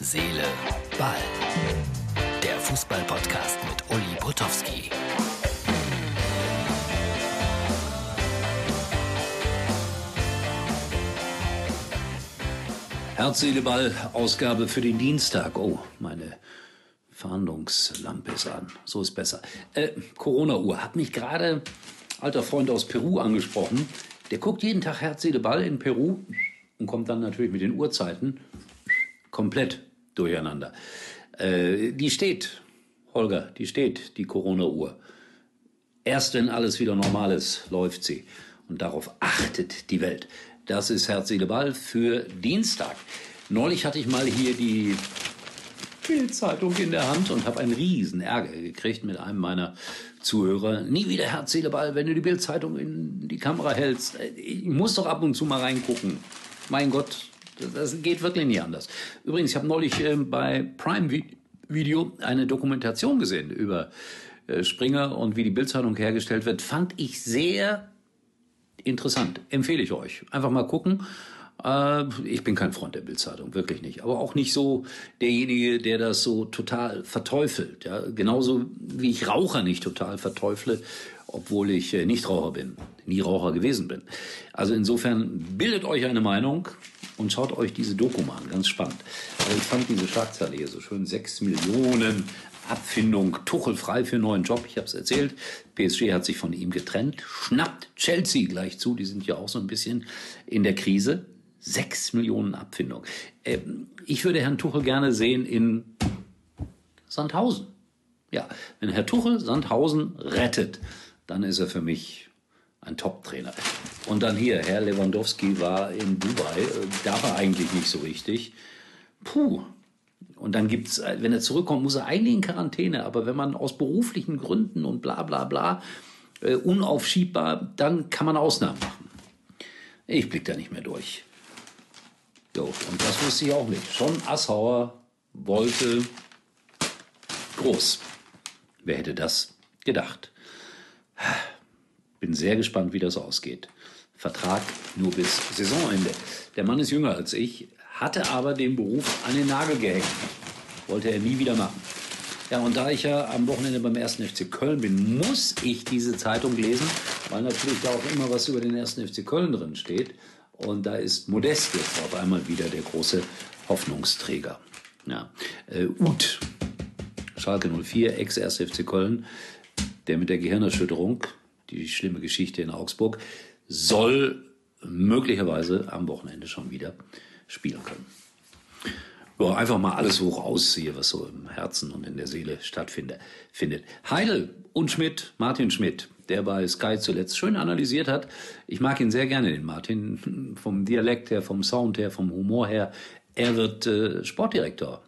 Seele, Ball. Der Fußball-Podcast mit Uli Potowski. Herz, Seele, Ball, Ausgabe für den Dienstag. Oh, meine Fahndungslampe ist an. So ist besser. Äh, Corona-Uhr hat mich gerade alter Freund aus Peru angesprochen. Der guckt jeden Tag Herz, Seele, Ball in Peru und kommt dann natürlich mit den Uhrzeiten komplett durcheinander. Äh, die steht, Holger, die steht, die Corona-Uhr. Erst wenn alles wieder normal ist, läuft sie. Und darauf achtet die Welt. Das ist Herz, Seele, Ball für Dienstag. Neulich hatte ich mal hier die Bildzeitung in der Hand und habe einen riesen Ärger gekriegt mit einem meiner Zuhörer. Nie wieder Herz, Seele, Ball, wenn du die Bildzeitung in die Kamera hältst. Ich muss doch ab und zu mal reingucken. Mein Gott, das geht wirklich nie anders. Übrigens, ich habe neulich äh, bei Prime Video eine Dokumentation gesehen über äh, Springer und wie die Bildzeitung hergestellt wird. Fand ich sehr interessant. Empfehle ich euch. Einfach mal gucken. Äh, ich bin kein Freund der Bildzeitung, wirklich nicht. Aber auch nicht so derjenige, der das so total verteufelt. Ja? Genauso wie ich Raucher nicht total verteufle, obwohl ich äh, nicht Raucher bin, nie Raucher gewesen bin. Also insofern bildet euch eine Meinung und schaut euch diese Doku mal an, ganz spannend. Also ich fand diese Schlagzeile hier so schön, sechs Millionen Abfindung, Tuchel frei für einen neuen Job, ich habe es erzählt. PSG hat sich von ihm getrennt, schnappt Chelsea gleich zu, die sind ja auch so ein bisschen in der Krise. Sechs Millionen Abfindung. Ähm, ich würde Herrn Tuchel gerne sehen in Sandhausen. Ja, wenn Herr Tuchel Sandhausen rettet, dann ist er für mich ein Top-Trainer. Und dann hier, Herr Lewandowski war in Dubai, äh, darf er eigentlich nicht so richtig. Puh. Und dann gibt's, äh, wenn er zurückkommt, muss er eigentlich in Quarantäne. Aber wenn man aus beruflichen Gründen und bla bla bla äh, unaufschiebbar, dann kann man Ausnahmen machen. Ich blick da nicht mehr durch. So, und das wusste ich auch nicht. Schon Assauer wollte groß. Wer hätte das gedacht? Bin sehr gespannt, wie das ausgeht. Vertrag nur bis Saisonende. Der Mann ist jünger als ich, hatte aber den Beruf an den Nagel gehängt. Wollte er nie wieder machen. Ja, und da ich ja am Wochenende beim 1. FC Köln bin, muss ich diese Zeitung lesen, weil natürlich da auch immer was über den 1. FC Köln drin steht. Und da ist Modest jetzt auf einmal wieder der große Hoffnungsträger. Ja. Äh, Uth, Schalke 04, Ex-1. FC Köln, der mit der Gehirnerschütterung, die schlimme Geschichte in Augsburg, soll möglicherweise am Wochenende schon wieder spielen können. Ja, einfach mal alles hoch ausziehe, was so im Herzen und in der Seele stattfindet. Findet. Heidel und Schmidt, Martin Schmidt, der bei Sky zuletzt schön analysiert hat. Ich mag ihn sehr gerne, den Martin, vom Dialekt her, vom Sound her, vom Humor her. Er wird äh, Sportdirektor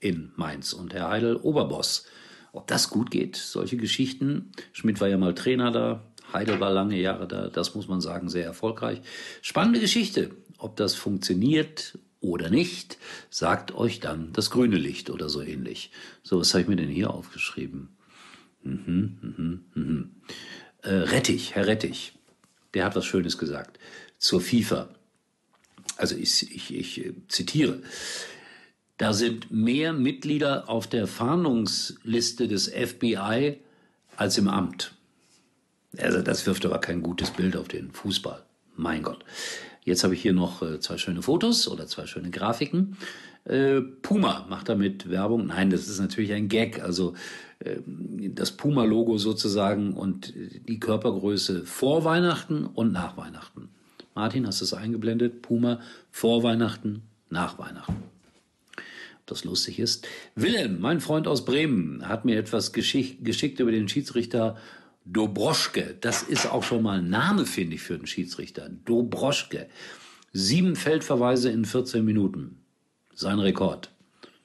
in Mainz und Herr Heidel Oberboss. Ob das gut geht, solche Geschichten. Schmidt war ja mal Trainer da, Heidel war lange Jahre da, das muss man sagen, sehr erfolgreich. Spannende Geschichte. Ob das funktioniert oder nicht, sagt euch dann das grüne Licht oder so ähnlich. So, was habe ich mir denn hier aufgeschrieben? Mhm, mhm, mhm. Äh, Rettich, Herr Rettich, der hat was Schönes gesagt zur FIFA. Also ich, ich, ich zitiere. Da sind mehr Mitglieder auf der Fahndungsliste des FBI als im Amt. Also das wirft aber kein gutes Bild auf den Fußball. Mein Gott. Jetzt habe ich hier noch äh, zwei schöne Fotos oder zwei schöne Grafiken. Äh, Puma macht damit Werbung. Nein, das ist natürlich ein Gag. Also äh, das Puma-Logo sozusagen und die Körpergröße vor Weihnachten und nach Weihnachten. Martin, hast du es eingeblendet? Puma vor Weihnachten, nach Weihnachten das lustig ist. Wilhelm, mein Freund aus Bremen, hat mir etwas geschickt über den Schiedsrichter Dobroschke. Das ist auch schon mal ein Name, finde ich, für einen Schiedsrichter. Dobroschke. Sieben Feldverweise in 14 Minuten. Sein Rekord.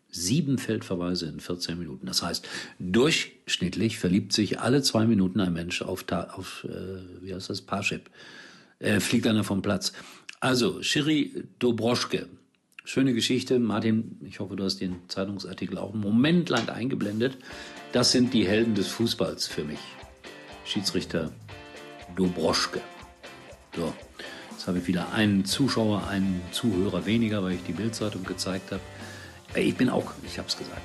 Sieben Feldverweise in 14 Minuten. Das heißt, durchschnittlich verliebt sich alle zwei Minuten ein Mensch auf, auf äh, wie heißt das, Parship. Äh, fliegt einer vom Platz. Also, Schiri Dobroschke, Schöne Geschichte. Martin, ich hoffe, du hast den Zeitungsartikel auch einen Moment lang eingeblendet. Das sind die Helden des Fußballs für mich. Schiedsrichter Dobroschke. So, jetzt habe ich wieder einen Zuschauer, einen Zuhörer weniger, weil ich die Bildzeitung gezeigt habe. Ich bin auch, ich hab's gesagt.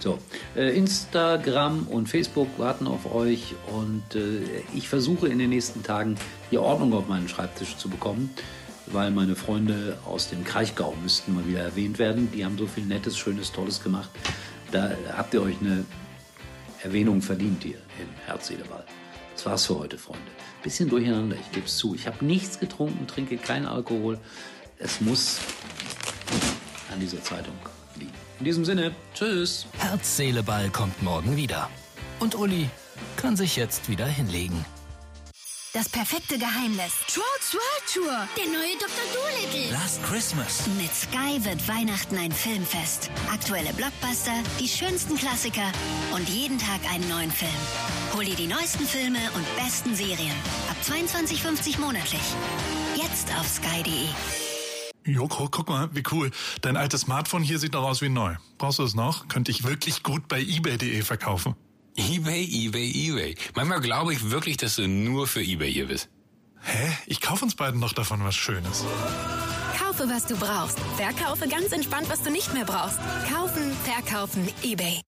So, äh, Instagram und Facebook warten auf euch und äh, ich versuche in den nächsten Tagen hier Ordnung auf meinen Schreibtisch zu bekommen, weil meine Freunde aus dem Kraichgau müssten mal wieder erwähnt werden. Die haben so viel Nettes, Schönes, Tolles gemacht. Da habt ihr euch eine Erwähnung verdient hier in Herzseeleball. Das war's für heute, Freunde. Bisschen durcheinander, ich gebe es zu. Ich habe nichts getrunken, trinke keinen Alkohol. Es muss an dieser Zeitung liegen. In diesem Sinne, tschüss. Herz, Seele, Ball kommt morgen wieder. Und Uli kann sich jetzt wieder hinlegen. Das perfekte Geheimnis. Trolls World Tour. Der neue Dr. Dolittle. Last Christmas. Mit Sky wird Weihnachten ein Filmfest. Aktuelle Blockbuster, die schönsten Klassiker und jeden Tag einen neuen Film. Hol dir die neuesten Filme und besten Serien. Ab 22,50 monatlich. Jetzt auf sky.de. Joko, guck mal, wie cool. Dein altes Smartphone hier sieht noch aus wie neu. Brauchst du es noch? Könnte ich wirklich gut bei eBay.de verkaufen. eBay, eBay, eBay. Manchmal glaube ich wirklich, dass du nur für eBay hier bist. Hä? Ich kaufe uns beiden noch davon was Schönes. Kaufe, was du brauchst. Verkaufe ganz entspannt, was du nicht mehr brauchst. Kaufen, verkaufen, eBay.